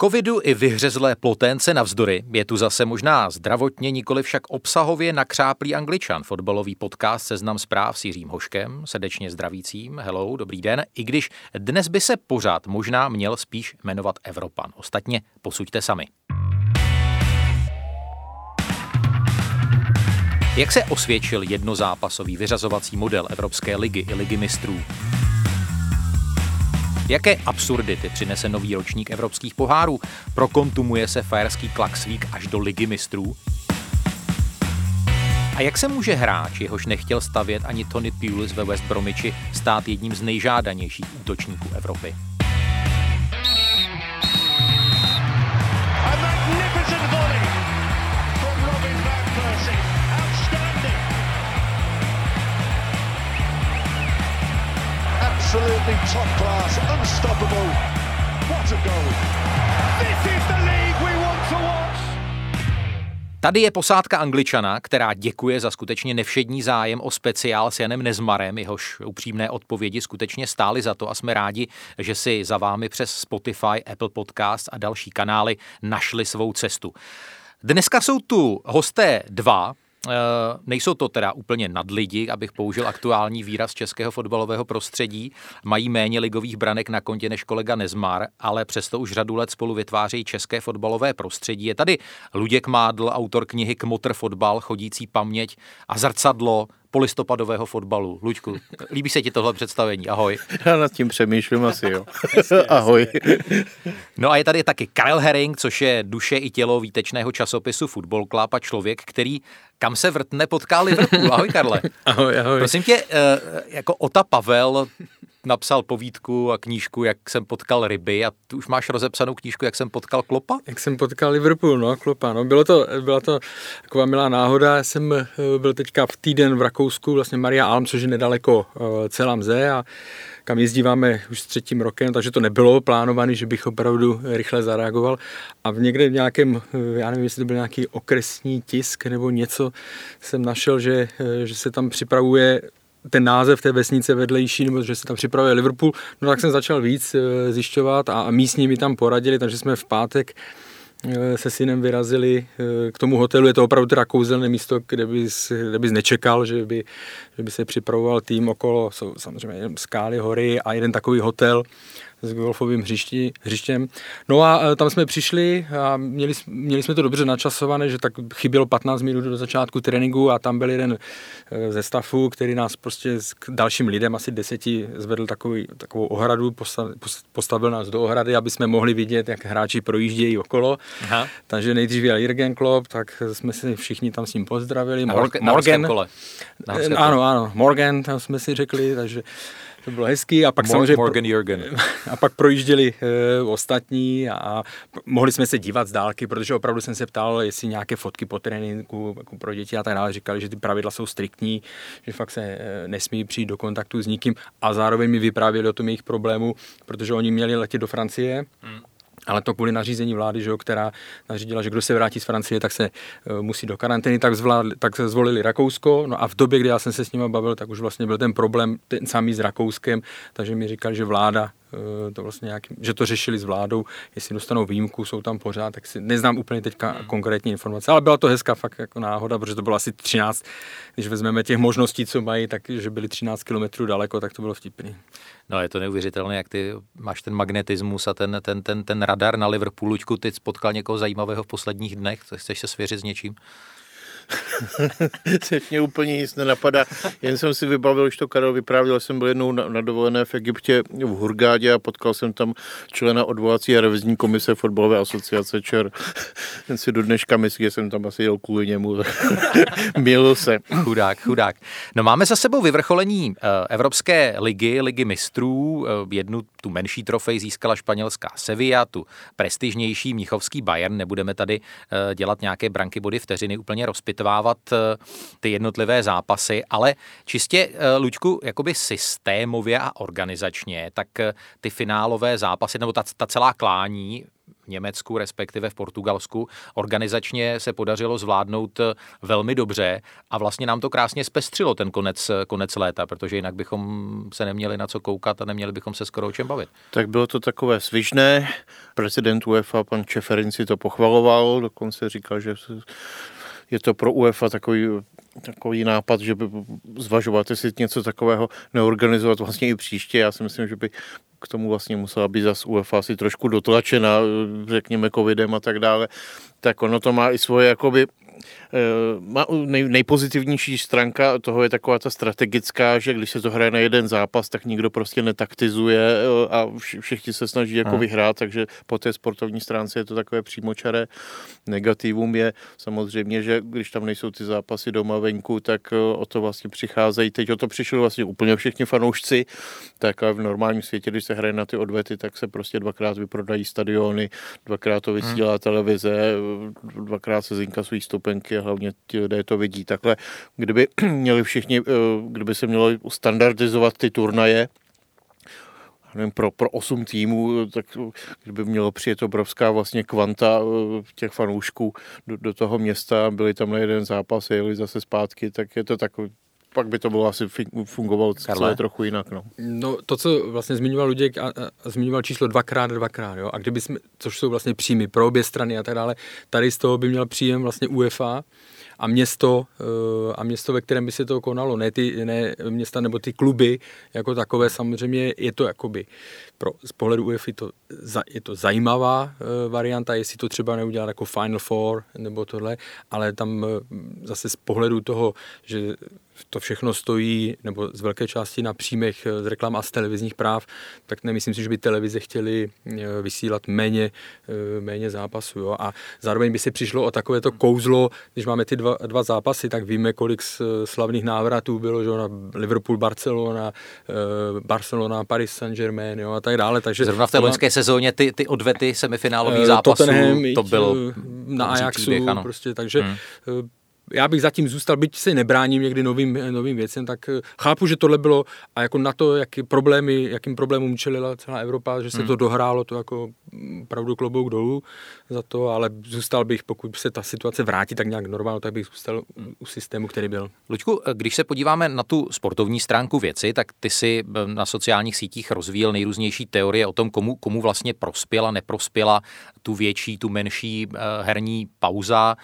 Covidu i vyhřezlé ploténce navzdory je tu zase možná zdravotně, nikoli však obsahově nakřáplý angličan. Fotbalový podcast Seznam zpráv s Jiřím Hoškem, srdečně zdravícím. Hello, dobrý den. I když dnes by se pořád možná měl spíš jmenovat Evropan. Ostatně posuďte sami. Jak se osvědčil jednozápasový vyřazovací model Evropské ligy i ligy mistrů? Jaké absurdity přinese nový ročník evropských pohárů? Prokontumuje se fajerský klaxvík až do ligy mistrů? A jak se může hráč, jehož nechtěl stavět ani Tony Pulis ve West Bromichi, stát jedním z nejžádanějších útočníků Evropy? Absolutely top class, unstoppable. What a goal. This is the league we want to watch. Tady je posádka Angličana, která děkuje za skutečně nevšední zájem o speciál s Janem Nezmarem, jehož upřímné odpovědi skutečně stály za to a jsme rádi, že si za vámi přes Spotify, Apple Podcast a další kanály našli svou cestu. Dneska jsou tu hosté dva, nejsou to teda úplně nadlidi, abych použil aktuální výraz českého fotbalového prostředí. Mají méně ligových branek na kontě než kolega Nezmar, ale přesto už řadu let spolu vytvářejí české fotbalové prostředí. Je tady Luděk Mádl, autor knihy Kmotr fotbal, chodící paměť a zrcadlo polistopadového fotbalu. Luďku, líbí se ti tohle představení? Ahoj. Já nad tím přemýšlím asi, jo. Ahoj. no a je tady taky Karel Herring, což je duše i tělo výtečného časopisu Football Club a člověk, který kam se vrtne potká Liverpool. Ahoj, Karle. Ahoj, ahoj. Prosím tě, eh, jako Ota Pavel napsal povídku a knížku, jak jsem potkal ryby a tu už máš rozepsanou knížku, jak jsem potkal Klopa? Jak jsem potkal Liverpool, no, Klopa, no. Bylo to, byla to taková milá náhoda, já jsem eh, byl teďka v týden v Rakousku, vlastně Maria Alm, což je nedaleko uh, celá mze a kam jezdíváme už s třetím rokem, takže to nebylo plánované, že bych opravdu rychle zareagoval. A v někde v nějakém, eh, já nevím, jestli to byl nějaký okresní tisk nebo něco, jsem našel, že, že se tam připravuje ten název té vesnice vedlejší, nebo že se tam připravuje Liverpool, no tak jsem začal víc eh, zjišťovat a, místní mi tam poradili, takže jsme v pátek eh, se synem vyrazili eh, k tomu hotelu. Je to opravdu teda kouzelné místo, kde bys, kde bys nečekal, že by, že by se připravoval tým okolo, jsou samozřejmě skály, hory a jeden takový hotel s golfovým hřišti, hřištěm. No a e, tam jsme přišli a měli, měli jsme to dobře načasované, že tak chybělo 15 minut do začátku tréninku a tam byl jeden e, ze stafu, který nás prostě s dalším lidem, asi deseti, zvedl takový, takovou ohradu, postavil nás do ohrady, aby jsme mohli vidět, jak hráči projíždějí okolo. Aha. Takže nejdřív jel Jürgen Klopp, tak jsme si všichni tam s ním pozdravili. Na Morgan, Morgan, kole. Na ano, ano, Morgan, tam jsme si řekli, takže to bylo hezký a pak Mor- samozřejmě... Morgan Jürgen. A pak projížděli uh, ostatní a mohli jsme se dívat z dálky, protože opravdu jsem se ptal, jestli nějaké fotky po tréninku jako pro děti a tak dále. Říkali, že ty pravidla jsou striktní, že fakt se uh, nesmí přijít do kontaktu s nikým a zároveň mi vyprávěli o tom jejich problému, protože oni měli letět do Francie. Hmm ale to kvůli nařízení vlády, že jo, která nařídila, že kdo se vrátí z Francie, tak se uh, musí do karantény, tak, zvládli, tak se zvolili Rakousko. No a v době, kdy já jsem se s nimi bavil, tak už vlastně byl ten problém ten samý s Rakouskem, takže mi říkali, že vláda to vlastně nějaký, že to řešili s vládou, jestli dostanou výjimku, jsou tam pořád, tak si neznám úplně teďka hmm. konkrétní informace, ale byla to hezká fakt jako náhoda, protože to bylo asi 13, když vezmeme těch možností, co mají, tak že byli 13 kilometrů daleko, tak to bylo vtipný. No je to neuvěřitelné, jak ty máš ten magnetismus a ten, ten, ten, ten radar na Liverpoolu, ty spotkal někoho zajímavého v posledních dnech, chceš se svěřit s něčím? Teď mě úplně nic nenapadá. Jen jsem si vybavil, že to Karel vyprávěl, jsem byl jednou na, na dovolené v Egyptě v Hurgádě a potkal jsem tam člena odvolací a revizní komise fotbalové asociace ČER. Ten si do dneška myslí, že jsem tam asi jel kvůli němu. Milil se. Chudák, chudák. No máme za sebou vyvrcholení uh, Evropské ligy, ligy mistrů. Uh, jednu tu menší trofej získala španělská Sevilla, tu prestižnější Mnichovský Bayern. Nebudeme tady uh, dělat nějaké branky body vteřiny úplně rozpit vypitvávat eh, ty jednotlivé zápasy, ale čistě, eh, Luďku, jakoby systémově a organizačně, tak eh, ty finálové zápasy, nebo ta, ta celá klání, Německu, respektive v Portugalsku. Organizačně se podařilo zvládnout velmi dobře a vlastně nám to krásně zpestřilo ten konec, konec léta, protože jinak bychom se neměli na co koukat a neměli bychom se skoro o čem bavit. Tak bylo to takové svižné. Prezident UEFA, pan Čeferin, si to pochvaloval, dokonce říkal, že je to pro UEFA takový takový nápad, že by zvažovat, jestli něco takového neorganizovat vlastně i příště. Já si myslím, že by k tomu vlastně musela být zase UEFA asi trošku dotlačena, řekněme, covidem a tak dále. Tak ono to má i svoje jakoby nej, nejpozitivnější stránka toho je taková ta strategická, že když se to hraje na jeden zápas, tak nikdo prostě netaktizuje eh, a všichni se snaží jako hmm. vyhrát, takže po té sportovní stránce je to takové přímočaré. Negativum je samozřejmě, že když tam nejsou ty zápasy doma venku, tak eh, o to vlastně přicházejí. Teď o to přišli vlastně úplně všichni fanoušci, tak v normálním světě, když se hraje na ty odvety, tak se prostě dvakrát vyprodají stadiony, dvakrát to vysílá hmm. televize, dvakrát se zinkasují stupenky a hlavně ti lidé to vidí. Takhle, kdyby měli všichni, eh, kdyby se mělo standardizovat ty turnaje, nevím, pro, pro osm týmů, tak kdyby mělo přijet obrovská vlastně kvanta eh, těch fanoušků do, do toho města, byli tam na jeden zápas, jeli zase zpátky, tak je to takový pak by to bylo asi fungovalo celé trochu jinak. No. no to, co vlastně zmiňoval Luděk a, a zmiňoval číslo dvakrát, dvakrát, jo? a kdyby jsme, což jsou vlastně příjmy pro obě strany a tak dále, tady z toho by měl příjem vlastně UEFA, a město, eh, a město, ve kterém by se to konalo, ne, ty, ne města nebo ty kluby jako takové, samozřejmě je to jakoby pro, z pohledu UEFA to, je to zajímavá eh, varianta, jestli to třeba neudělat jako Final Four nebo tohle, ale tam eh, zase z pohledu toho, že to všechno stojí, nebo z velké části na příjmech z reklam a z televizních práv, tak nemyslím si, že by televize chtěli vysílat méně, méně zápasů. Jo? A zároveň by se přišlo o takovéto kouzlo, když máme ty dva, dva zápasy, tak víme, kolik slavných návratů bylo, že na Liverpool, Barcelona, eh, Barcelona, Paris Saint-Germain jo, a tak dále. Takže Zrovna v té loňské sezóně ty, ty odvety semifinálových zápasů, to byl na Ajaxu, příběh, ano. prostě, takže hmm já bych zatím zůstal, byť se nebráním někdy novým, novým věcem, tak eh, chápu, že tohle bylo a jako na to, jaký problémy, jakým problémům čelila celá Evropa, že se hmm. to dohrálo, to jako mm, pravdu klobouk dolů za to, ale zůstal bych, pokud se ta situace vrátí tak nějak normálně, tak bych zůstal u systému, který byl. Luďku, eh, když se podíváme na tu sportovní stránku věci, tak ty si eh, na sociálních sítích rozvíjel nejrůznější teorie o tom, komu, komu vlastně prospěla, neprospěla tu větší, tu menší herní pauza,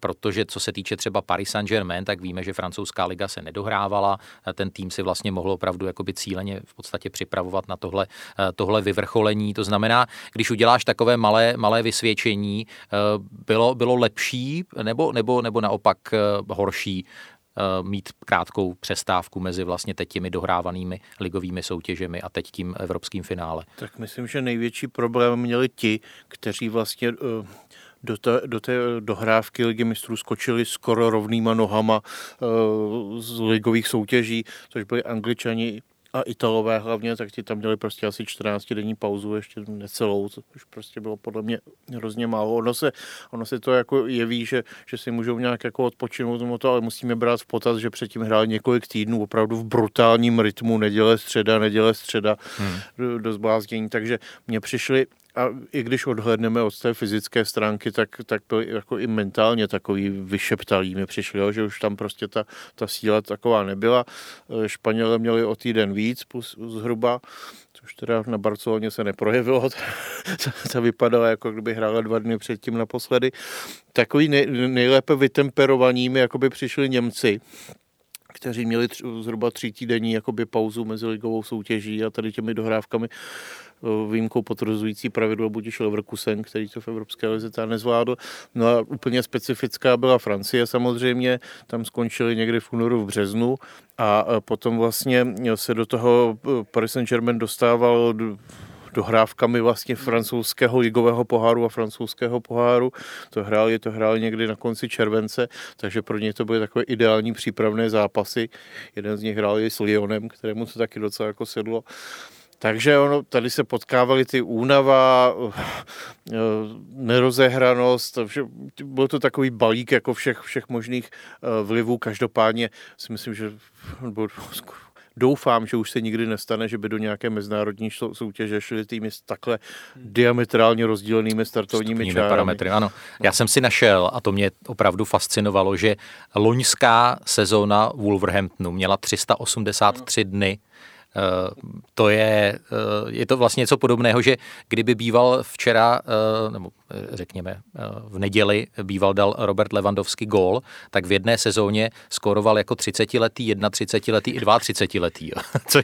protože co se týče týče třeba Paris Saint-Germain, tak víme, že francouzská liga se nedohrávala. Ten tým si vlastně mohl opravdu jakoby cíleně v podstatě připravovat na tohle, tohle vyvrcholení. To znamená, když uděláš takové malé, malé vysvědčení, bylo, bylo lepší nebo, nebo, nebo naopak horší mít krátkou přestávku mezi vlastně teď těmi dohrávanými ligovými soutěžemi a teď tím evropským finále? Tak myslím, že největší problém měli ti, kteří vlastně do té, do té dohrávky ligy mistrů skočili skoro rovnýma nohama uh, z ligových soutěží, což byli angličani a Italové hlavně, tak ti tam měli prostě asi 14 denní pauzu, ještě necelou, což prostě bylo podle mě hrozně málo. Ono se, ono se to jako jeví, že, že si můžou nějak jako odpočinout tomu to, ale musíme brát v potaz, že předtím hráli několik týdnů opravdu v brutálním rytmu, neděle středa, neděle středa, hmm. do, do zblázdění, takže mě přišli a i když odhledneme od té fyzické stránky, tak, tak byl jako i mentálně takový vyšeptalý mi přišli, jo, že už tam prostě ta, ta síla taková nebyla. Eh, Španělé měli o týden víc plus zhruba, což teda na Barceloně se neprojevilo. to vypadalo, jako kdyby hrála dva dny předtím naposledy. Takový nej, nejlépe vytemperovanými jako by přišli Němci, kteří měli tři, zhruba tří týdenní jakoby pauzu mezi ligovou soutěží a tady těmi dohrávkami výjimkou potvrzující pravidlo Budiš Leverkusen, který to v Evropské lize nezvládl. No a úplně specifická byla Francie samozřejmě, tam skončili někdy v únoru v březnu a potom vlastně se do toho Paris Saint-Germain dostával dohrávkami vlastně francouzského ligového poháru a francouzského poháru. To hráli, to hráli někdy na konci července, takže pro ně to byly takové ideální přípravné zápasy. Jeden z nich hrál i s Lyonem, kterému to taky docela jako sedlo. Takže ono, tady se potkávaly ty únava, eh, nerozehranost, byl to takový balík jako všech, všech možných eh, vlivů. Každopádně si myslím, že doufám, že už se nikdy nestane, že by do nějaké mezinárodní soutěže šly týmy s takhle diametrálně rozdílenými startovními čárami. parametry. Ano, já jsem si našel, a to mě opravdu fascinovalo, že loňská sezóna Wolverhamptonu měla 383 dny to je, eh, je to vlastně něco podobného, že kdyby býval včera, eh, nebo řekněme v neděli, býval dal Robert Lewandowski gól, tak v jedné sezóně skóroval jako 30-letý, 31-letý i 32-letý. Co,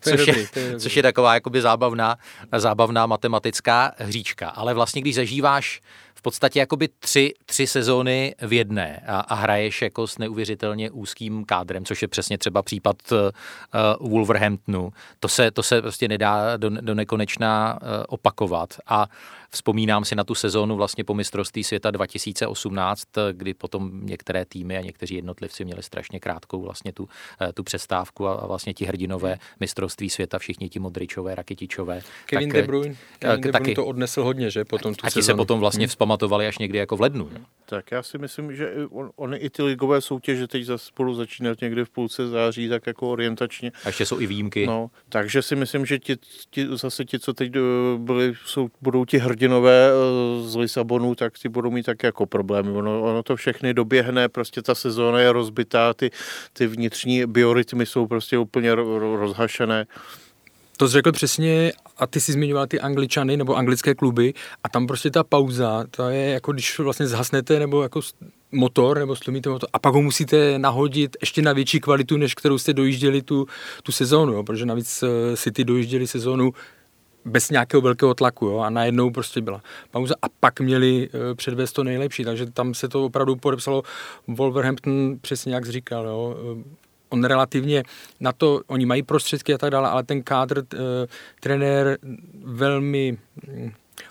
což, je, je, což je taková jakoby zábavná, zábavná matematická hříčka. Ale vlastně, když zažíváš v podstatě jakoby tři, tři sezóny v jedné a, a hraješ jako s neuvěřitelně úzkým kádrem, což je přesně třeba případ uh, Wolverhamptonu. To se, to se prostě nedá do, do nekonečna uh, opakovat a Vzpomínám si na tu sezónu vlastně po mistrovství světa 2018, kdy potom některé týmy a někteří jednotlivci měli strašně krátkou vlastně tu, eh, tu přestávku a vlastně ti hrdinové mistrovství světa, všichni ti Modričové, Raketičové. Kevin tak, De Bruyne, Kevin De Bruyne taky, to odnesl hodně, že? Potom tu a ti se potom vlastně hmm. vzpamatovali až někdy jako v lednu. Tak já si myslím, že on, on i ty ligové soutěže teď zase spolu začínat někdy v půlce září, tak jako orientačně. A ještě jsou i výjimky. No, takže si myslím, že ti, ti, zase ti, co teď eh, byli, jsou, budou ti hrdinové eh, z Lisabonu, tak ti budou mít tak jako problémy. Ono, ono to všechny doběhne, prostě ta sezóna je rozbitá, ty, ty vnitřní biorytmy jsou prostě úplně rozhašené. To jsi řekl přesně a ty si zmiňoval ty angličany nebo anglické kluby a tam prostě ta pauza, to je jako když vlastně zhasnete nebo jako motor nebo stlumíte motor a pak ho musíte nahodit ještě na větší kvalitu, než kterou jste dojížděli tu, tu sezónu, jo, protože navíc eh, City dojížděli sezónu bez nějakého velkého tlaku jo, a najednou prostě byla pauza a pak měli e, předvést to nejlepší, takže tam se to opravdu podepsalo. Wolverhampton, přesně jak jsi říkal, jo, on relativně na to, oni mají prostředky a tak dále, ale ten kádr, e, trenér velmi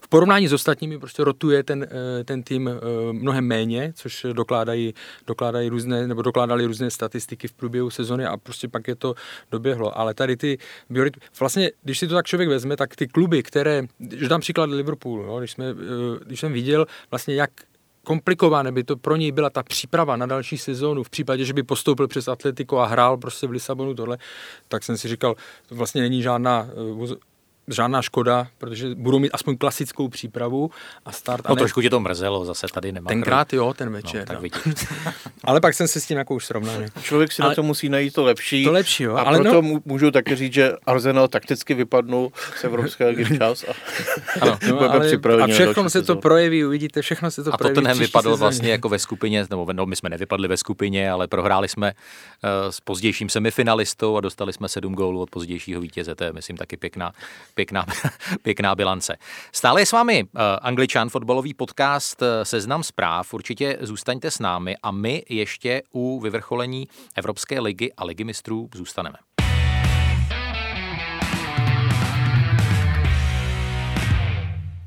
v porovnání s ostatními prostě rotuje ten, eh, ten tým eh, mnohem méně, což dokládají, dokládají různé, nebo dokládali různé statistiky v průběhu sezony a prostě pak je to doběhlo. Ale tady ty biorytmy, vlastně, když si to tak člověk vezme, tak ty kluby, které, že dám příklad Liverpool, no, když, jsme, eh, když jsem viděl vlastně, jak komplikované by to pro něj byla ta příprava na další sezónu v případě, že by postoupil přes Atletico a hrál prostě v Lisabonu tohle, tak jsem si říkal, to vlastně není žádná žádná škoda, protože budou mít aspoň klasickou přípravu a start. No a ne... trošku tě to mrzelo, zase tady nemá. Tenkrát jo, ten večer. No, tak no. ale pak jsem se s tím jako už srovnal. Člověk si ale... na to musí najít to lepší. To lepší, jo. A ale proto no... můžu také říct, že Arsenal takticky vypadnul z Evropské ligy včas a, ano, no, ale... a všechno se to projeví, uvidíte, všechno se to a projeví. A Tottenham vypadl sezóně. vlastně jako ve skupině, nebo no, my jsme nevypadli ve skupině, ale prohráli jsme uh, s pozdějším semifinalistou a dostali jsme sedm gólů od pozdějšího vítěze. To je, myslím, taky pěkná, pěkná pěkná bilance. Stále je s vámi uh, Angličan, fotbalový podcast uh, Seznam zpráv. Určitě zůstaňte s námi a my ještě u vyvrcholení Evropské ligy a ligy mistrů zůstaneme.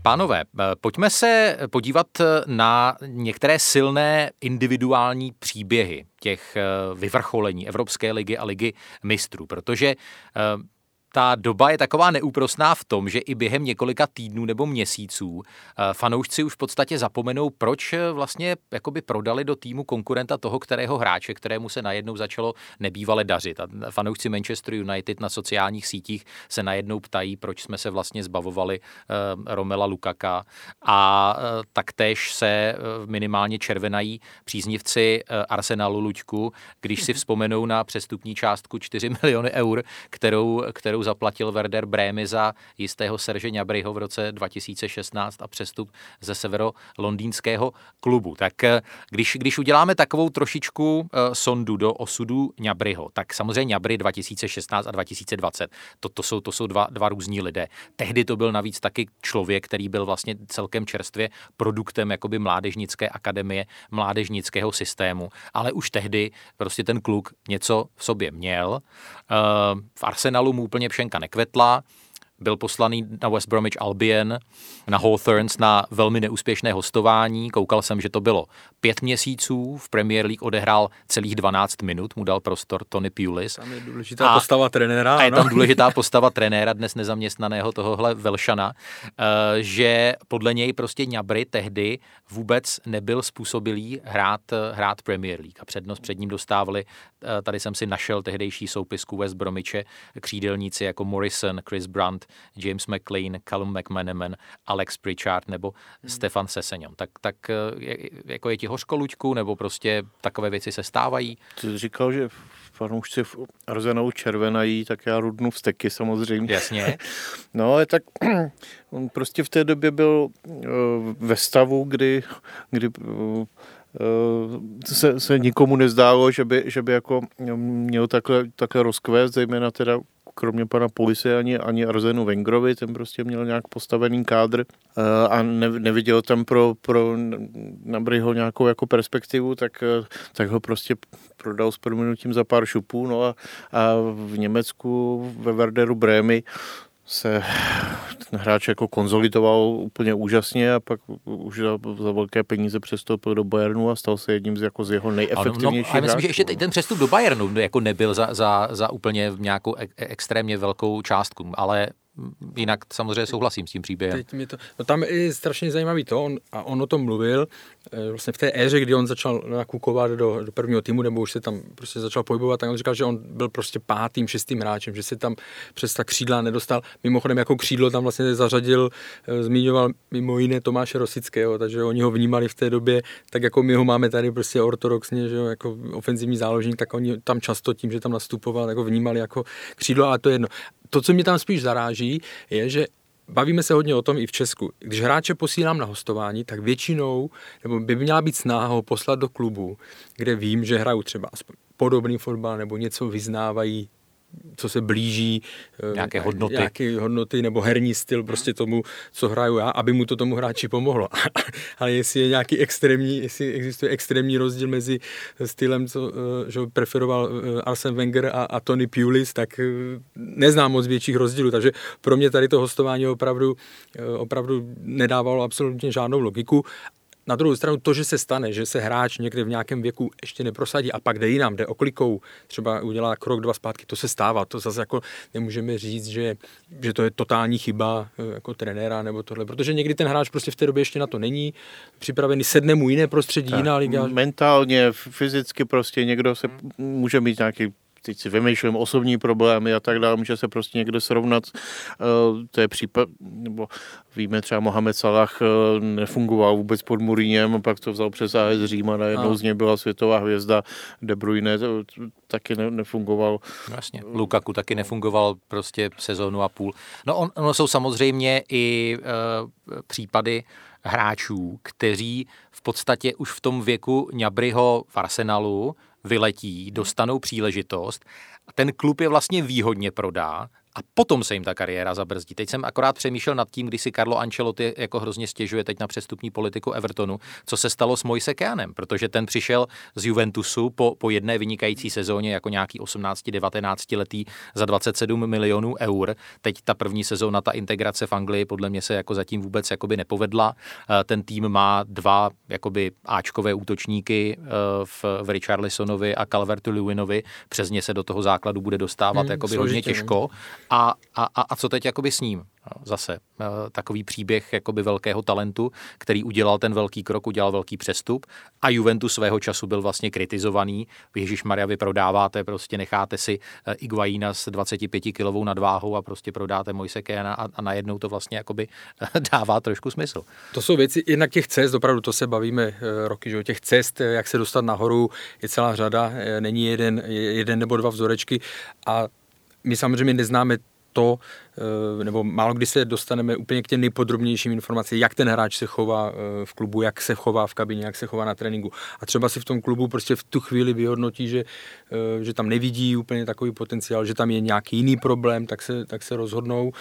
Pánové, eh, pojďme se podívat na některé silné individuální příběhy těch vyvrcholení Evropské ligy a ligy mistrů, protože ta doba je taková neúprosná v tom, že i během několika týdnů nebo měsíců eh, fanoušci už v podstatě zapomenou, proč eh, vlastně jakoby prodali do týmu konkurenta toho, kterého hráče, kterému se najednou začalo nebývale dařit. A fanoušci Manchester United na sociálních sítích se najednou ptají, proč jsme se vlastně zbavovali eh, Romela Lukaka a taktéž se minimálně červenají příznivci Arsenalu Luďku, když si vzpomenou na přestupní částku 4 miliony eur, kterou, kterou kterou zaplatil Werder Brémy za jistého Serže Ňabryho v roce 2016 a přestup ze severo-londýnského klubu. Tak eh, když, když uděláme takovou trošičku uh, sondu do osudu Ňabryho, tak samozřejmě Ňabry 2016 a 2020, to, to jsou, to jsou dva, dva různí lidé. Tehdy to byl navíc taky člověk, který byl vlastně celkem čerstvě produktem jakoby mládežnické akademie, mládežnického systému, ale už tehdy prostě ten kluk něco v sobě měl. Uh, v Arsenalu mu úplně pšenka nekvetla, byl poslaný na West Bromwich Albion, na Hawthorns na velmi neúspěšné hostování. Koukal jsem, že to bylo pět měsíců, v Premier League odehrál celých 12 minut, mu dal prostor Tony Pulis. Tam je důležitá a, postava trenéra. A je tam důležitá postava trenéra, dnes nezaměstnaného tohohle Velšana, eh, že podle něj prostě Ňabry tehdy vůbec nebyl způsobilý hrát, hrát Premier League a přednost před ním dostávali, eh, tady jsem si našel tehdejší soupisku West Bromiče, křídelníci jako Morrison, Chris Brandt, James McLean, Callum McManaman, Alex Pritchard nebo hmm. Stefan Sesenyon. Tak, tak eh, jako je ti hořko, Luďku, nebo prostě takové věci se stávají? Ty říkal, že fanoušci v Arzenou červenají, tak já rudnu vsteky samozřejmě. Jasně. No, ale tak on prostě v té době byl uh, ve stavu, kdy, kdy uh, se, se nikomu nezdálo, že by, že by jako měl takhle, takhle rozkvést, zejména teda kromě pana Polise ani, ani Arzenu Vengrovi, ten prostě měl nějak postavený kádr eh, a ne, neviděl tam pro, pro Nabryho nějakou jako perspektivu, tak, eh, tak ho prostě prodal s proměnutím za pár šupů, no a, a v Německu ve Werderu Brémy se ten hráč jako konzolidoval úplně úžasně a pak už za, za velké peníze přestoupil do Bayernu a stal se jedním z, jako z jeho nejefektivnějších no, no, myslím, že ještě ten přestup do Bayernu jako nebyl za, za, za úplně nějakou e- extrémně velkou částku, ale jinak samozřejmě souhlasím s tím příběhem. Teď mě to, no tam je strašně zajímavý to, on, a on o tom mluvil, eh, vlastně v té éře, kdy on začal nakukovat do, do prvního týmu, nebo už se tam prostě začal pohybovat, tak on říkal, že on byl prostě pátým, šestým hráčem, že se tam přes ta křídla nedostal. Mimochodem jako křídlo tam vlastně zařadil, eh, zmiňoval mimo jiné Tomáše Rosického, takže oni ho vnímali v té době, tak jako my ho máme tady prostě ortodoxně, že jo, jako ofenzivní záložník, tak oni tam často tím, že tam nastupoval, jako vnímali jako křídlo, a to je jedno to, co mě tam spíš zaráží, je, že bavíme se hodně o tom i v Česku. Když hráče posílám na hostování, tak většinou, nebo by měla být snaha ho poslat do klubu, kde vím, že hrajou třeba aspoň podobný fotbal nebo něco vyznávají co se blíží eh, nějaké hodnoty. nějaké hodnoty nebo herní styl prostě tomu, co hraju já, aby mu to tomu hráči pomohlo. Ale jestli je nějaký extrémní, jestli existuje extrémní rozdíl mezi stylem, co eh, že preferoval eh, Arsene Wenger a, a Tony Pulis, tak neznám moc větších rozdílů. Takže pro mě tady to hostování opravdu, opravdu nedávalo absolutně žádnou logiku na druhou stranu to, že se stane, že se hráč někde v nějakém věku ještě neprosadí a pak jde jinam, jde oklikou, třeba udělá krok, dva zpátky, to se stává. To zase jako nemůžeme říct, že, že to je totální chyba eh, jako trenéra nebo tohle, protože někdy ten hráč prostě v té době ještě na to není připravený, sedne mu jiné prostředí, tak, jiná liga. Mentálně, fyzicky prostě někdo se může mít nějaký teď si vymýšlím osobní problémy a tak dále, může se prostě někdo srovnat. Eh, to je případ, nebo víme třeba Mohamed Salah eh, nefungoval vůbec pod Muríněm, pak to vzal přes AS Řím a najednou z něj byla světová hvězda. De Bruyne taky ne, nefungoval. Vlastně. Lukaku taky nefungoval prostě sezónu a půl. No on, ono jsou samozřejmě i uh, případy hráčů, kteří v podstatě už v tom věku Ňabryho v Arsenalu vyletí, dostanou příležitost. A ten klub je vlastně výhodně prodá a potom se jim ta kariéra zabrzdí. Teď jsem akorát přemýšlel nad tím, když si Carlo Ancelotti jako hrozně stěžuje teď na přestupní politiku Evertonu, co se stalo s Moise Keanem, protože ten přišel z Juventusu po, po jedné vynikající sezóně jako nějaký 18-19 letý za 27 milionů eur. Teď ta první sezóna, ta integrace v Anglii podle mě se jako zatím vůbec jakoby nepovedla. Eh, ten tým má dva jakoby Ačkové útočníky eh, v, v Richarlisonovi a Calvertu Lewinovi. Přes ně se do toho základu bude dostávat hmm, jakoby hodně těžko. A, a, a co teď jakoby s ním? No, zase eh, takový příběh jakoby velkého talentu, který udělal ten velký krok, udělal velký přestup a Juventus svého času byl vlastně kritizovaný. Ježíš Maria, vy prodáváte, prostě necháte si eh, Iguaína s 25 kilovou nadváhou a prostě prodáte Moise Kéna a, a najednou to vlastně jakoby eh, dává trošku smysl. To jsou věci, jednak těch cest, opravdu to se bavíme roky, že těch cest, jak se dostat nahoru, je celá řada, není jeden, jeden nebo dva vzorečky a my samozřejmě neznáme to, eh, nebo málo kdy se dostaneme úplně k těm nejpodrobnějším informacím, jak ten hráč se chová eh, v klubu, jak se chová v kabině, jak se chová na tréninku. A třeba si v tom klubu prostě v tu chvíli vyhodnotí, že, eh, že tam nevidí úplně takový potenciál, že tam je nějaký jiný problém, tak se, tak se rozhodnou.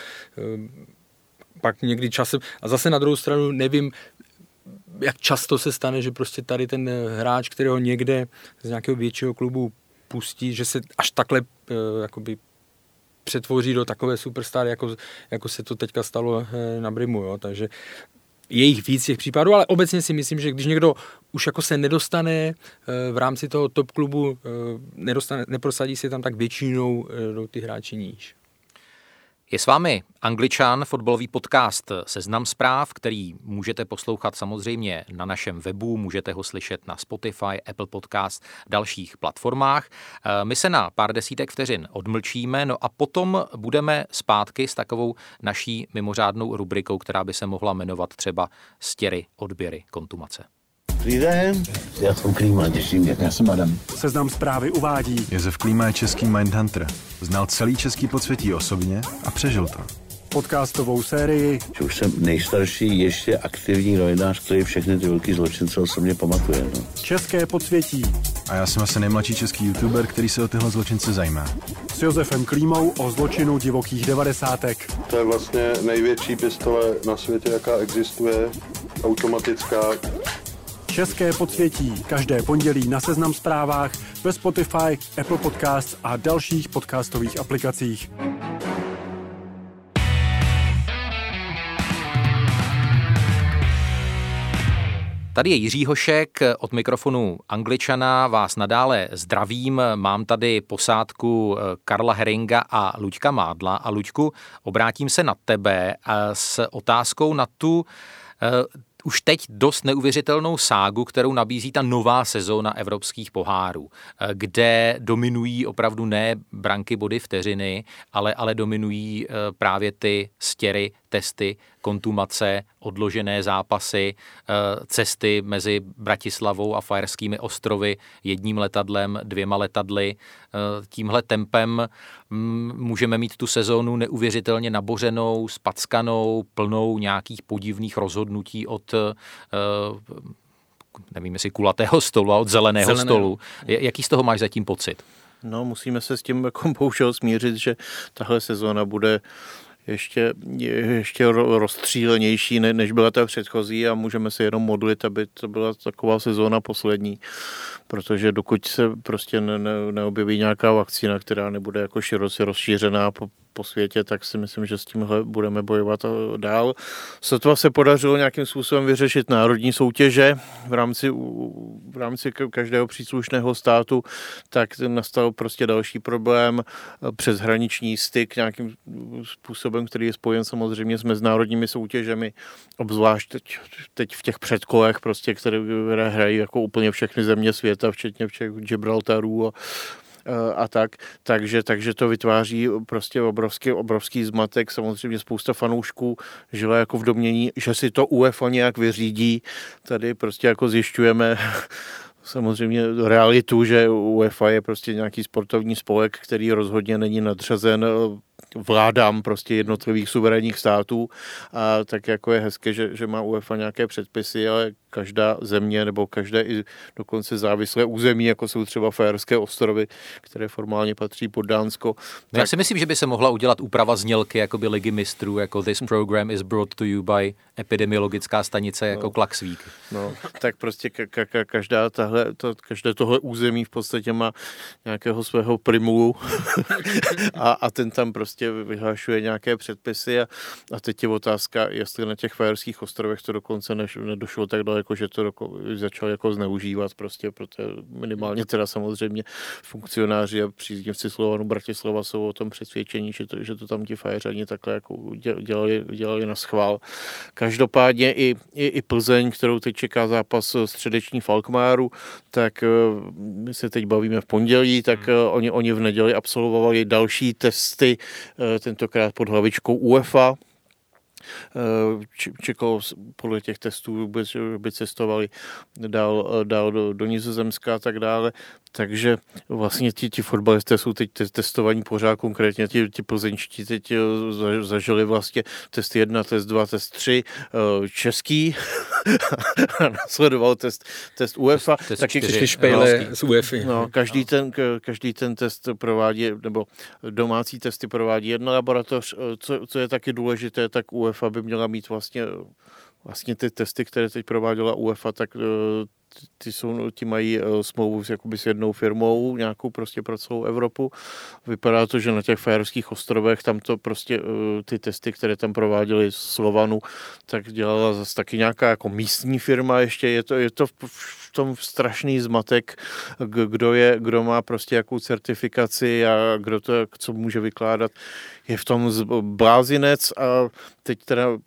Pak někdy časem, a zase na druhou stranu nevím, jak často se stane, že prostě tady ten hráč, kterého někde z nějakého většího klubu pustí, že se až takhle jakoby přetvoří do takové superstar, jako, jako se to teďka stalo na Brimu, jo? takže je jich víc těch případů, ale obecně si myslím, že když někdo už jako se nedostane v rámci toho top klubu, nedostane, neprosadí si tam tak většinou do ty hráči níž. Je s vámi Angličan, fotbalový podcast Seznam zpráv, který můžete poslouchat samozřejmě na našem webu, můžete ho slyšet na Spotify, Apple Podcast, dalších platformách. Eh, my se na pár desítek vteřin odmlčíme, no a potom budeme zpátky s takovou naší mimořádnou rubrikou, která by se mohla jmenovat třeba Stěry, odběry, kontumace. Dobrý den, já jsem Klíma, těším mě. Já jsem Adam. Seznam zprávy uvádí. Josef Klíma je český Mindhunter. Znal celý český podsvětí osobně a přežil to. Podcastovou sérii. Že už jsem nejstarší ještě aktivní novinář, který všechny ty velký zločince osobně pamatuje. No. České podsvětí. A já jsem asi nejmladší český youtuber, který se o tyhle zločince zajímá. S Josefem Klímou o zločinu divokých devadesátek. To je vlastně největší pistole na světě, jaká existuje, automatická, České podsvětí každé pondělí na Seznam zprávách, ve Spotify, Apple Podcasts a dalších podcastových aplikacích. Tady je Jiří Hošek od mikrofonu Angličana, vás nadále zdravím. Mám tady posádku eh, Karla Heringa a Luďka Mádla. A Luďku, obrátím se na tebe eh, s otázkou na tu eh, už teď dost neuvěřitelnou ságu, kterou nabízí ta nová sezóna evropských pohárů, eh, kde dominují opravdu ne branky body vteřiny, ale, ale dominují eh, právě ty stěry, testy, kontumace, odložené zápasy, eh, cesty mezi Bratislavou a Fajerskými ostrovy jedním letadlem, dvěma letadly. Tímhle tempem mm, můžeme mít tu sezónu neuvěřitelně nabořenou, spackanou, plnou nějakých podivných rozhodnutí od nevím jestli kulatého stolu a od zeleného, zeleného. stolu. Jaký z toho máš zatím pocit? No, musíme se s tím jako bohužel smířit, že tahle sezóna bude ještě, ještě rozstřílenější, než byla ta předchozí a můžeme se jenom modlit, aby to byla taková sezóna poslední, protože dokud se prostě ne, ne, neobjeví nějaká vakcína, která nebude jako široce rozšířená po, po světě, tak si myslím, že s tímhle budeme bojovat dál. Sotva se podařilo nějakým způsobem vyřešit národní soutěže v rámci, v rámci každého příslušného státu, tak nastal prostě další problém, přeshraniční styk nějakým způsobem, který je spojen samozřejmě s mezinárodními soutěžemi, obzvlášť teď, teď v těch předkolech, prostě, které hrají jako úplně všechny země světa, včetně všech Gibraltarů a a tak, takže, takže to vytváří prostě obrovský, obrovský zmatek, samozřejmě spousta fanoušků žila jako v domění, že si to UEFA nějak vyřídí, tady prostě jako zjišťujeme samozřejmě realitu, že UEFA je prostě nějaký sportovní spolek, který rozhodně není nadřazen vládám prostě jednotlivých suverénních států a tak jako je hezké, že, že má UEFA nějaké předpisy, ale každá země nebo každé i dokonce závislé území, jako jsou třeba Fajerské ostrovy, které formálně patří pod Dánsko. Tak... No já si myslím, že by se mohla udělat úprava znělky jako by ligy mistrů, jako this program is brought to you by epidemiologická stanice jako no. Klaxvík. No, tak prostě ka- ka- každá tahle, to, každé tohle území v podstatě má nějakého svého primulu a, a ten tam prostě vyhlašuje nějaké předpisy a, a teď je otázka, jestli na těch Fajerských ostrovech to dokonce než, nedošlo tak daleko že to jako, začal jako zneužívat prostě, protože minimálně teda samozřejmě funkcionáři a příznivci Slovanu Bratislava jsou o tom přesvědčení, že to, že to tam ti fajeřani takhle jako dělali, dělali na schvál. Každopádně i, i, i Plzeň, kterou teď čeká zápas středeční Falkmáru, tak eh, my se teď bavíme v pondělí, tak hmm. Eh, oni, oni v neděli absolvovali další testy, tentokrát pod hlavičkou UEFA, Eh, čekalo podle těch testů, by, by cestovali dál, dál do, do Nizozemska a tak dále. Takže vlastně ti, ti fotbalisté jsou teď testovaní pořád, konkrétně ti, ti plzeňští teď eh, zažili vlastně test 1, test 2, test 3, eh, český, nasledoval test, test UEFA. Test taky čtyři špejle z UEFA. No, každý, ten, každý ten test provádí, nebo domácí testy provádí jedna laboratoř, co, co je taky důležité, tak UEFA by měla mít vlastně vlastně ty testy, které teď prováděla UEFA, tak eh, ty, jsou, ti mají uh, smlouvu s, jakoby s jednou firmou, nějakou prostě pro celou Evropu. Vypadá to, že na těch Fajerských ostrovech tam to prostě uh, ty testy, které tam prováděli Slovanu, tak dělala zase taky nějaká jako místní firma ještě. Je to, je to v tom strašný zmatek, kdo, je, kdo má prostě jakou certifikaci a kdo to, co může vykládat. Je v tom blázinec a teď teda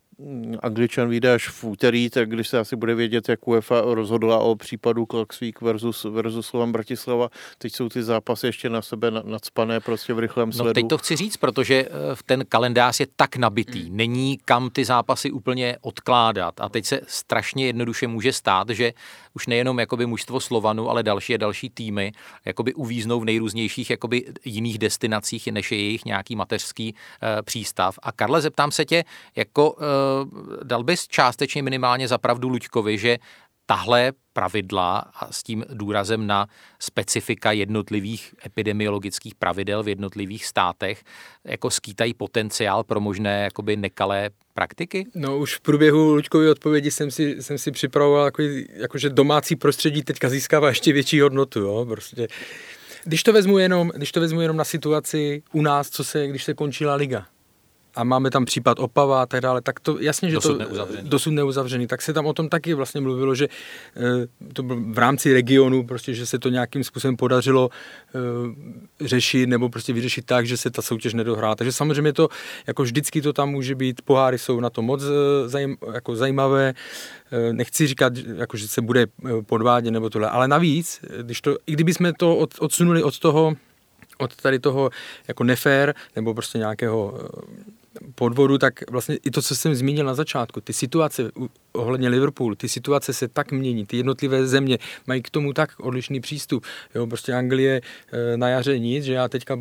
Angličan vyjde až v úterý, tak když se asi bude vědět, jak UEFA rozhodla o případu Klaxvík versus, versus Slovan Bratislava, teď jsou ty zápasy ještě na sebe nadspané prostě v rychlém sledu. No teď to chci říct, protože eh, ten kalendář je tak nabitý, hmm. není kam ty zápasy úplně odkládat a teď se strašně jednoduše může stát, že už nejenom jakoby mužstvo Slovanu, ale další a další týmy jakoby uvíznou v nejrůznějších jakoby jiných destinacích, než je jejich nějaký mateřský uh, přístav. A Karle, zeptám se tě, jako uh, dal bys částečně minimálně za pravdu Luďkovi, že tahle pravidla a s tím důrazem na specifika jednotlivých epidemiologických pravidel v jednotlivých státech jako skýtají potenciál pro možné jakoby nekalé praktiky? No už v průběhu Luďkové odpovědi jsem si, jsem si připravoval, jako, jako, že domácí prostředí teďka získává ještě větší hodnotu. Jo? Prostě. Když to, vezmu jenom, když to vezmu jenom na situaci u nás, co se, když se končila liga, a máme tam případ Opava a tak dále, tak to jasně, že dosud to neuzavřený. dosud neuzavřený, tak se tam o tom taky vlastně mluvilo, že e, to bylo v rámci regionu, prostě, že se to nějakým způsobem podařilo e, řešit nebo prostě vyřešit tak, že se ta soutěž nedohrá. Takže samozřejmě to, jako vždycky to tam může být, poháry jsou na to moc e, zajím, jako zajímavé, nechci říkat, jako, že se bude podvádět nebo tohle, ale navíc, když to, i kdyby jsme to od, odsunuli od toho, od tady toho jako nefér nebo prostě nějakého podvodu, tak vlastně i to, co jsem zmínil na začátku, ty situace ohledně Liverpoolu, ty situace se tak mění, ty jednotlivé země mají k tomu tak odlišný přístup. Jo, prostě Anglie e, na jaře nic, že já teďka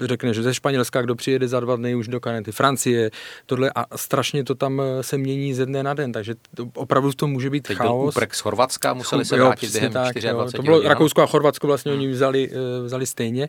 řekne, že ze Španělska, kdo přijede za dva dny už do Kanety, Francie, tohle a strašně to tam e, se mění ze dne na den, takže to, opravdu to může být Teď chaos. Byl z Chorvatska, museli se jo, vrátit během tak, 24 jo, To bylo hodin, Rakousko a Chorvatsko vlastně oni vzali, e, vzali stejně,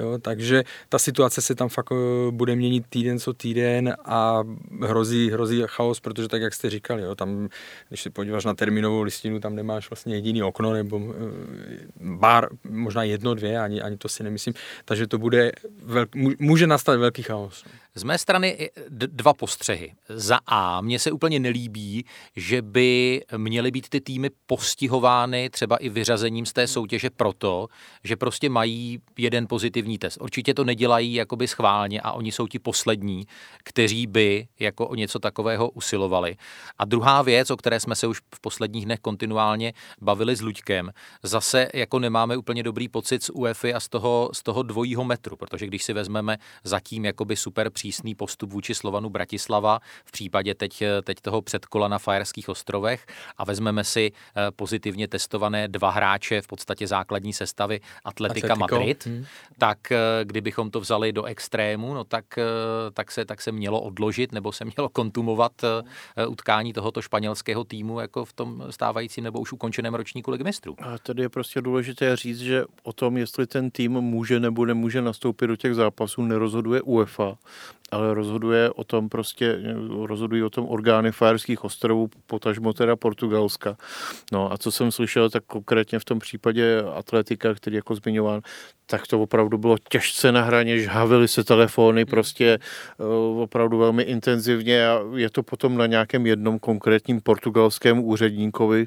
jo, takže ta situace se tam fakt bude měnit týden co týden a hrozí, hrozí chaos, protože tak, jak jste říkali, jo, tam když se podíváš na termínovou listinu, tam nemáš vlastně jediný okno nebo eh, bar, možná jedno, dvě, ani, ani to si nemyslím. Takže to bude, velk, může nastat velký chaos. Z mé strany dva postřehy. Za A, mně se úplně nelíbí, že by měly být ty týmy postihovány třeba i vyřazením z té soutěže proto, že prostě mají jeden pozitivní test. Určitě to nedělají jakoby schválně a oni jsou ti poslední, kteří by jako o něco takového usilovali. A druhá věc, o které jsme se už v posledních dnech kontinuálně bavili s Luďkem, zase jako nemáme úplně dobrý pocit z UEFI a z toho, z toho dvojího metru, protože když si vezmeme zatím jakoby super přísný postup vůči Slovanu Bratislava v případě teď, teď toho předkola na Fajerských ostrovech a vezmeme si eh, pozitivně testované dva hráče v podstatě základní sestavy Atletika Atletico. Madrid, hmm. tak eh, kdybychom to vzali do extrému, no tak, eh, tak, se, tak se mělo odložit nebo se mělo kontumovat utkání tohoto španělského týmu jako v tom stávajícím nebo už ukončeném ročníku ligy mistrů. A tady je prostě důležité říct, že o tom, jestli ten tým může nebo nemůže nastoupit do těch zápasů, nerozhoduje UEFA, ale rozhoduje o tom prostě, rozhodují o tom orgány Fajerských ostrovů, potažmo teda Portugalska. No a co jsem slyšel, tak konkrétně v tom případě atletika, který jako zmiňován, tak to opravdu bylo těžce na hraně, žhavily se telefony prostě uh, opravdu velmi intenzivně a je to potom na nějakém jednom konkrétním portugalském úředníkovi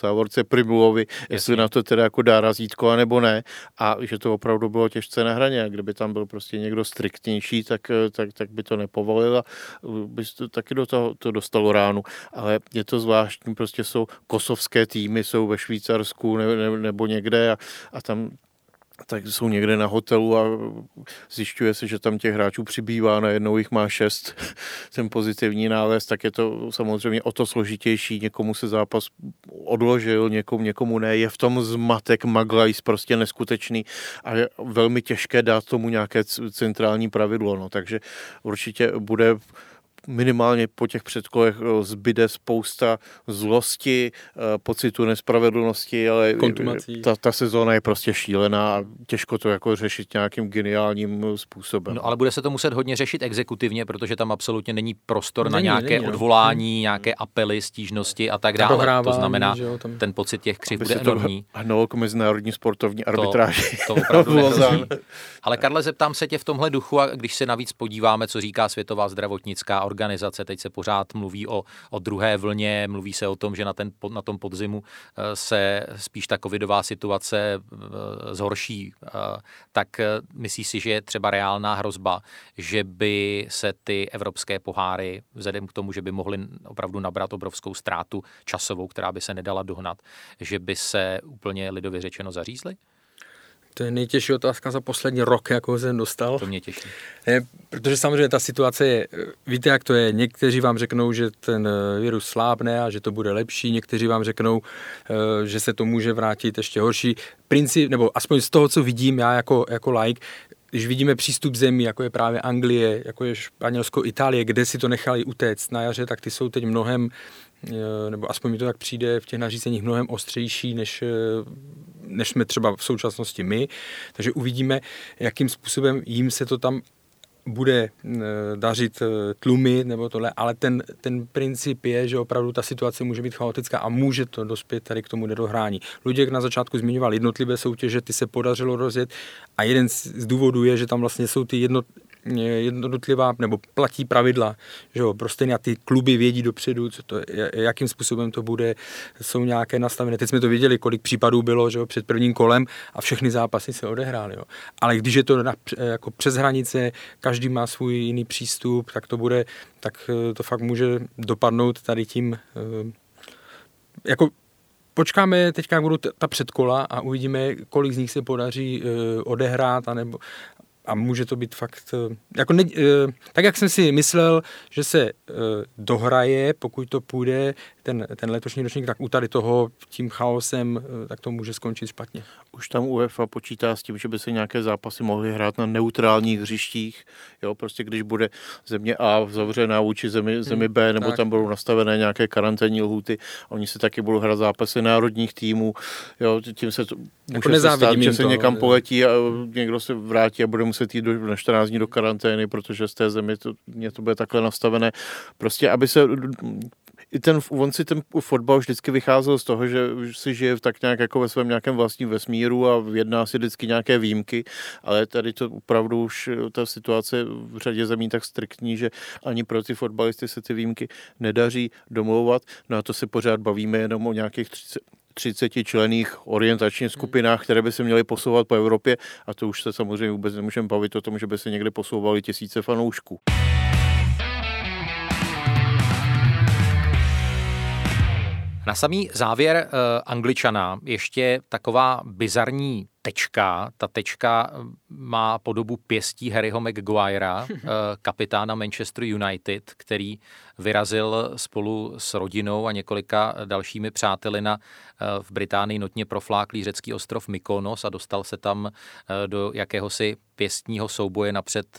závorce Primulovi, jestli na to teda jako dá razítko, anebo ne. A že to opravdu bylo těžce na hraně. A kdyby tam byl prostě někdo striktnější, tak, tak, tak by to nepovolil a by to taky do toho to dostalo ránu. Ale je to zvláštní, prostě jsou kosovské týmy, jsou ve Švýcarsku ne, ne, nebo někde a, a tam tak jsou někde na hotelu a zjišťuje se, že tam těch hráčů přibývá, najednou jich má šest, ten pozitivní nález, tak je to samozřejmě o to složitější. Někomu se zápas odložil, někomu, někomu ne. Je v tom zmatek, maglajs prostě neskutečný a je velmi těžké dát tomu nějaké centrální pravidlo. No. Takže určitě bude minimálně po těch předkolech eh, zbyde spousta zlosti, eh, pocitu nespravedlnosti, ale ta, ta sezóna je prostě šílená a těžko to jako řešit nějakým geniálním způsobem. No ale bude se to muset hodně řešit exekutivně, protože tam absolutně není prostor není, na nějaké není, no. odvolání, no. nějaké apely, stížnosti a tak dále. To znamená, že jo, tam... ten pocit těch křiv bude enormní. Ano, k mezinárodní sportovní arbitráži. To, to opravdu Ale Karle, zeptám se tě v tomhle duchu, a když se navíc podíváme, co říká Světová zdravotnická organizace, teď se pořád mluví o, o druhé vlně, mluví se o tom, že na, ten, na tom podzimu eh, se spíš ta covidová situace eh, zhorší, eh, tak myslíš si, že je třeba reálná hrozba, že by se ty evropské poháry, vzhledem k tomu, že by mohly opravdu nabrat obrovskou ztrátu časovou, která by se nedala dohnat, že by se úplně lidově řečeno zařízly? To je nejtěžší otázka za poslední rok, jakou jsem dostal. To mě těší. Protože samozřejmě ta situace je, víte, jak to je, někteří vám řeknou, že ten eh, virus slábne a že to bude lepší, někteří vám řeknou, eh, že se to může vrátit ještě horší. Princip, nebo aspoň z toho, co vidím já jako, jako like, když vidíme přístup zemí, jako je právě Anglie, jako je Španělsko, Itálie, kde si to nechali utéct na jaře, tak ty jsou teď mnohem nebo aspoň mi to tak přijde v těch nařízeních mnohem ostřejší, než, eh, než jsme třeba v současnosti my. Takže uvidíme, jakým způsobem jim se to tam bude eh, dařit tlumit nebo tohle, ale ten, ten princip je, že opravdu ta situace může být chaotická a může to dospět tady k tomu nedohrání. Luděk na začátku zmiňoval jednotlivé soutěže, ty se podařilo rozjet a jeden z důvodů je, že tam vlastně jsou ty jednot, jednotlivá, nebo platí pravidla, že jo, prostě ty kluby vědí dopředu, co to, jakým způsobem to bude, jsou nějaké nastavené. Teď jsme to viděli, kolik případů bylo, že jo, před prvním kolem a všechny zápasy se odehrály, jo. Ale když je to na, jako přes hranice, každý má svůj jiný přístup, tak to bude, tak eh, to fakt může dopadnout tady tím, eh, jako počkáme teďka, jak budou ta předkola a uvidíme, kolik z nich se podaří uh, odehrát, anebo, a může to být fakt, eh, jako ne, eh, tak jak jsem si myslel, že se eh, dohraje, pokud to půjde, ten, ten letošní ročník, tak u tady toho tím chaosem, tak to může skončit špatně. Už tam UEFA počítá s tím, že by se nějaké zápasy mohly hrát na neutrálních hřištích, jo, prostě když bude země A zavřená vůči zemi, zemi B, nebo tak. tam budou nastavené nějaké karanténní lhuty, oni se taky budou hrát zápasy národních týmů, jo, tím se to jako může se stát, že se to, někam poletí a někdo se vrátí a bude muset jít do, na 14 dní do karantény, protože z té země to, mě to bude takhle nastavené. Prostě, aby se i ten, on si ten fotbal vždycky vycházel z toho, že si žije tak nějak jako ve svém nějakém vlastním vesmíru a jedná si vždycky nějaké výjimky, ale tady to opravdu už ta situace v řadě zemí tak striktní, že ani pro ty fotbalisty se ty výjimky nedaří domlouvat. No a to se pořád bavíme jenom o nějakých 30, 30 člených orientačních skupinách, které by se měly posouvat po Evropě a to už se samozřejmě vůbec nemůžeme bavit o tom, že by se někde posouvali tisíce fanoušků. Na samý závěr uh, Angličana ještě taková bizarní tečka. Ta tečka má podobu pěstí Harryho Maguirea, uh, kapitána Manchester United, který vyrazil spolu s rodinou a několika dalšími přáteli na uh, v Británii notně profláklý řecký ostrov Mykonos a dostal se tam uh, do jakéhosi pěstního souboje napřed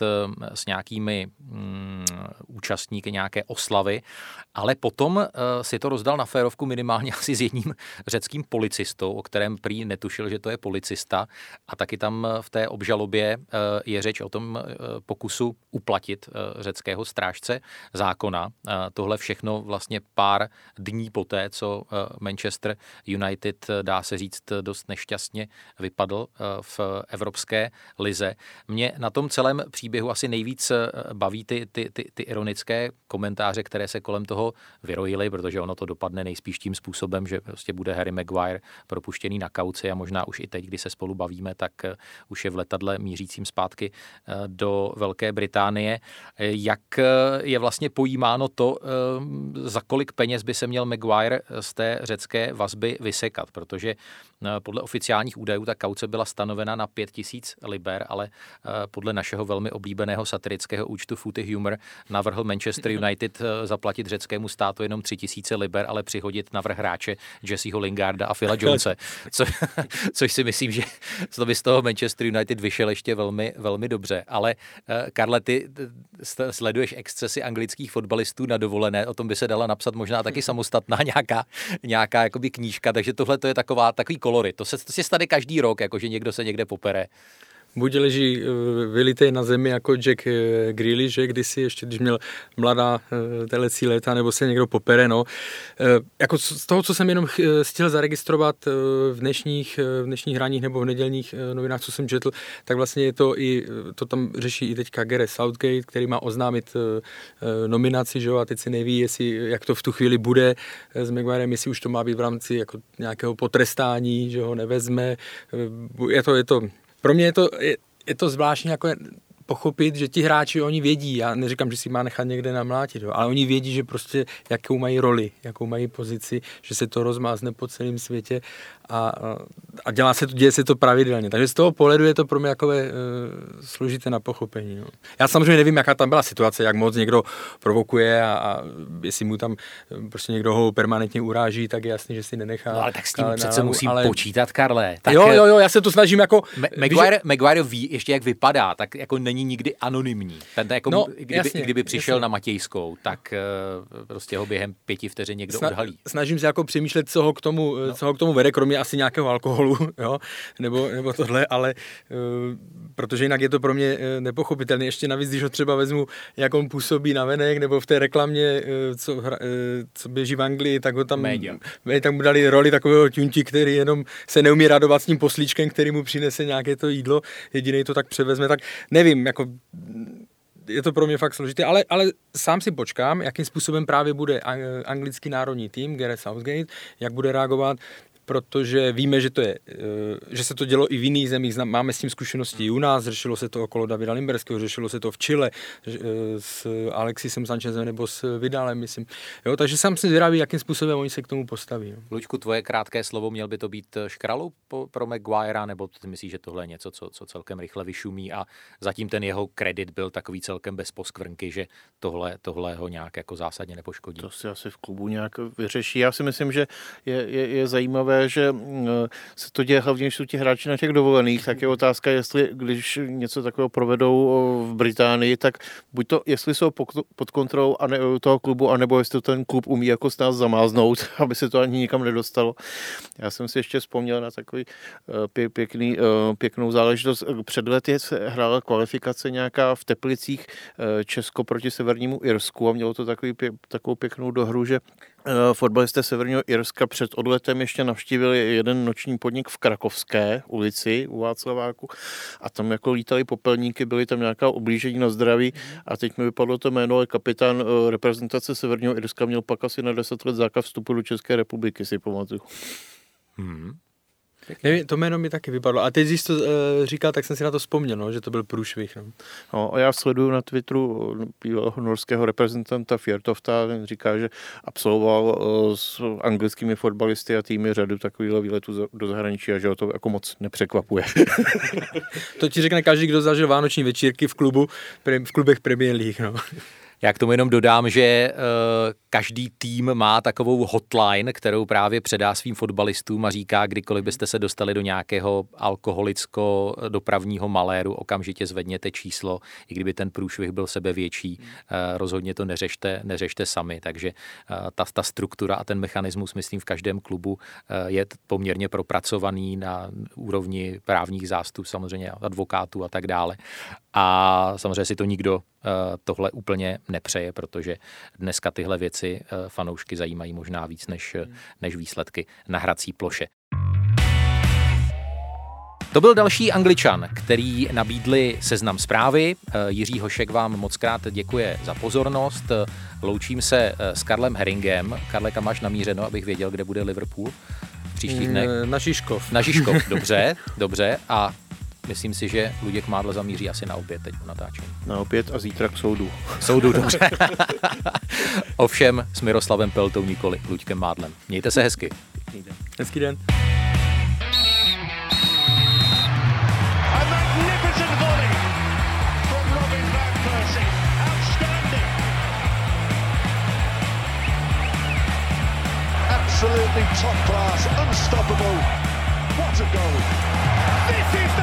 s nějakými mm, účastníky nějaké oslavy, ale potom si to rozdal na férovku minimálně asi s jedním řeckým policistou, o kterém prý netušil, že to je policista. A taky tam v té obžalobě uh, je řeč o tom uh, pokusu uplatit uh, řeckého strážce zákona. Tohle všechno vlastně pár dní poté, co Manchester United, dá se říct, dost nešťastně vypadl v evropské lize. Mě na tom celém příběhu asi nejvíc baví ty, ty, ty, ty ironické komentáře, které se kolem toho vyrojily, protože ono to dopadne nejspíš tím způsobem, že prostě bude Harry Maguire propuštěný na kauci a možná už i teď, kdy se spolu bavíme, tak eh, už je v letadle mířícím zpátky eh, do Velké Británie. Eh, jak je vlastně pojímáno to, za kolik peněz by se měl Maguire z té řecké vazby vysekat, protože podle oficiálních údajů ta kauce byla stanovena na 5000 liber, ale podle našeho velmi oblíbeného satirického účtu Footy Humor navrhl Manchester United eh, zaplatit řeckému státu jenom 3000 liber, ale přihodit na vrch hráče Jesseho Lingarda a Phila Jonese, co, což si myslím, že to by z toho Manchester United slyšel ještě velmi, velmi dobře. Ale uh, Karle, ty sleduješ excesy anglických fotbalistů na dovolené, o tom by se dala napsat možná taky samostatná nějaká, nějaká jakoby knížka, takže tohle to je taková, takový kolorit. To se, to se stane každý rok, jako že někdo se někde popere buď leží eh, vylitej na zemi jako Jack eh, Grealish, že kdysi ještě, když měl mladá eh, telecí léta, nebo se někdo popere, no. Jako z toho, co jsem jenom chtěl zaregistrovat v dnešních, v dnešních hraních nebo v nedělních novinách, co jsem četl, tak vlastně je to i, to tam řeší i teďka Gareth Southgate, který má oznámit nominaci, že jo, a teď si neví, jestli, jak to v tu chvíli bude s Maguirem, jestli už to má být v rámci jako nějakého potrestání, že ho nevezme. Je to, je to pro mě je to, je, je to zvláštní jako pochopit, že ti hráči, oni vědí, já neříkám, že si má nechat někde namlátit, jo, ale oni vědí, že prostě jakou mají roli, jakou mají pozici, že se to rozmázne po celém světě a, a dělá se to, děje se to pravidelně. Takže z toho pohledu je to pro mě takové uh, složité na pochopení. No. Já samozřejmě nevím, jaká tam byla situace, jak moc někdo provokuje a, a jestli mu tam eh, prostě někdo ho permanentně uráží, tak je jasný, že si nenechá. No, ale tak s tím přece musím ale... počítat, Karle. Tak, jo, jo, jo, já se to snažím jako... Maguire, Maguire ví ještě, jak vypadá, tak jako není nikdy anonymní. Ten, jako, no, kdyby, jasně, kdyby přišel jasně. na Matějskou, tak prostě ho během pěti vteřin někdo Sna, odhalí. Snažím se jako přemýšlet, co ho k tomu, no. co ho k tomu vede, kromě asi nějakého alkoholu, jo, nebo, nebo tohle, ale uh, protože jinak je to pro mě uh, nepochopitelné. Ještě navíc, když ho třeba vezmu, jak on působí na venek, nebo v té reklamě, uh, co, hra, co běží v Anglii, tak ho tam, Média. tak mu dali roli takového tunti, který jenom se neumí radovat s tím poslíčkem, který mu přinese nějaké to jídlo, jediný to tak převezme, tak nevím, jako je to pro mě fakt složité, ale, ale sám si počkám, jakým způsobem právě bude anglický národní tým, Gareth Southgate, jak bude reagovat protože víme, že, to je, eh, že se to dělo i v jiných zemích. Máme s tím zkušenosti i u nás, řešilo se to okolo Davida Limberského, řešilo se to v Chile eh, s Alexisem Sanchezem nebo s Vidalem, myslím. Jo, takže sám si zvědavý, jakým způsobem oni se k tomu postaví. No. Lučku, tvoje krátké slovo, měl by to být eh, škralu pro Maguirea, nebo ty myslíš, že tohle je něco, co, co celkem rychle vyšumí a zatím ten jeho kredit byl takový celkem bez poskvrnky, že tohle, tohle ho nějak jako zásadně nepoškodí? To si asi v klubu nějak vyřeší. Já si myslím, že je, je, je zajímavé, že mm, se to děje hlavně, když jsou ti hráči na těch dovolených, tak je otázka, jestli když něco takového provedou v Británii, tak buď to, jestli jsou pod kontrolou a ne, toho klubu, anebo jestli ten klub umí jako s nás zamáznout, aby se to ani nikam nedostalo. Já jsem si ještě vzpomněl na takový eh, pěkný, eh, pěknou záležitost. Před lety se hrála kvalifikace nějaká v Teplicích eh, Česko proti Severnímu Irsku a mělo to takový, takovou pěknou dohru, že Eh, fotbalisté Severního Irska před odletem ještě navštívili jeden noční podnik v Krakovské ulici u Václaváku a tam jako lítali popelníky, byly tam nějaká oblížení na zdraví a teď mi vypadlo to jméno, ale kapitán eh, reprezentace Severního Irska měl pak asi na 10 let zákaz vstupu do České republiky, si pamatuju. Hmm. Nevím, to jméno mi taky vypadlo. A teď, když to uh, říkal, tak jsem si na to vzpomněl, no, že to byl průšvih. No. no a já sleduju na Twitteru bývalého norského reprezentanta Fjertovta, ten říká, že absolvoval uh, s anglickými fotbalisty a týmy řadu takovýchhle výletů do zahraničí a že ho to jako moc nepřekvapuje. to ti řekne každý, kdo zažil vánoční večírky v klubu, v klubech Premier League. No. Já k tomu jenom dodám, že uh, každý tým má takovou hotline, kterou právě předá svým fotbalistům a říká, kdykoliv byste se dostali do nějakého alkoholicko-dopravního maléru, okamžitě zvedněte číslo, i kdyby ten průšvih byl sebevětší, uh, rozhodně to neřešte, neřešte sami. Takže uh, ta, ta struktura a ten mechanismus, myslím, v každém klubu je poměrně propracovaný na úrovni právních zástup, samozřejmě advokátů a tak dále. A samozřejmě si to nikdo tohle úplně nepřeje, protože dneska tyhle věci eh, fanoušky zajímají možná víc než, eh, než výsledky na hrací ploše. To byl další angličan, který nabídli seznam zprávy. Eh, Jiří Hošek vám moc krát děkuje za pozornost. Loučím se s Karlem Heringem. Karle, kam máš namířeno, abych věděl, kde bude Liverpool v příštích dnech? Na Žižkov. Na Žižkov, dobře, dobře. A Myslím si, že Luděk Mádl zamíří asi na oběd teď po natáčení. Na oběd a zítra k soudu. Soudu, dobře. Ovšem s Miroslavem Peltou nikoli, Luďkem Mádlem. Mějte se hezky. Hezký den. absolutely top class, unstoppable. What a goal! This is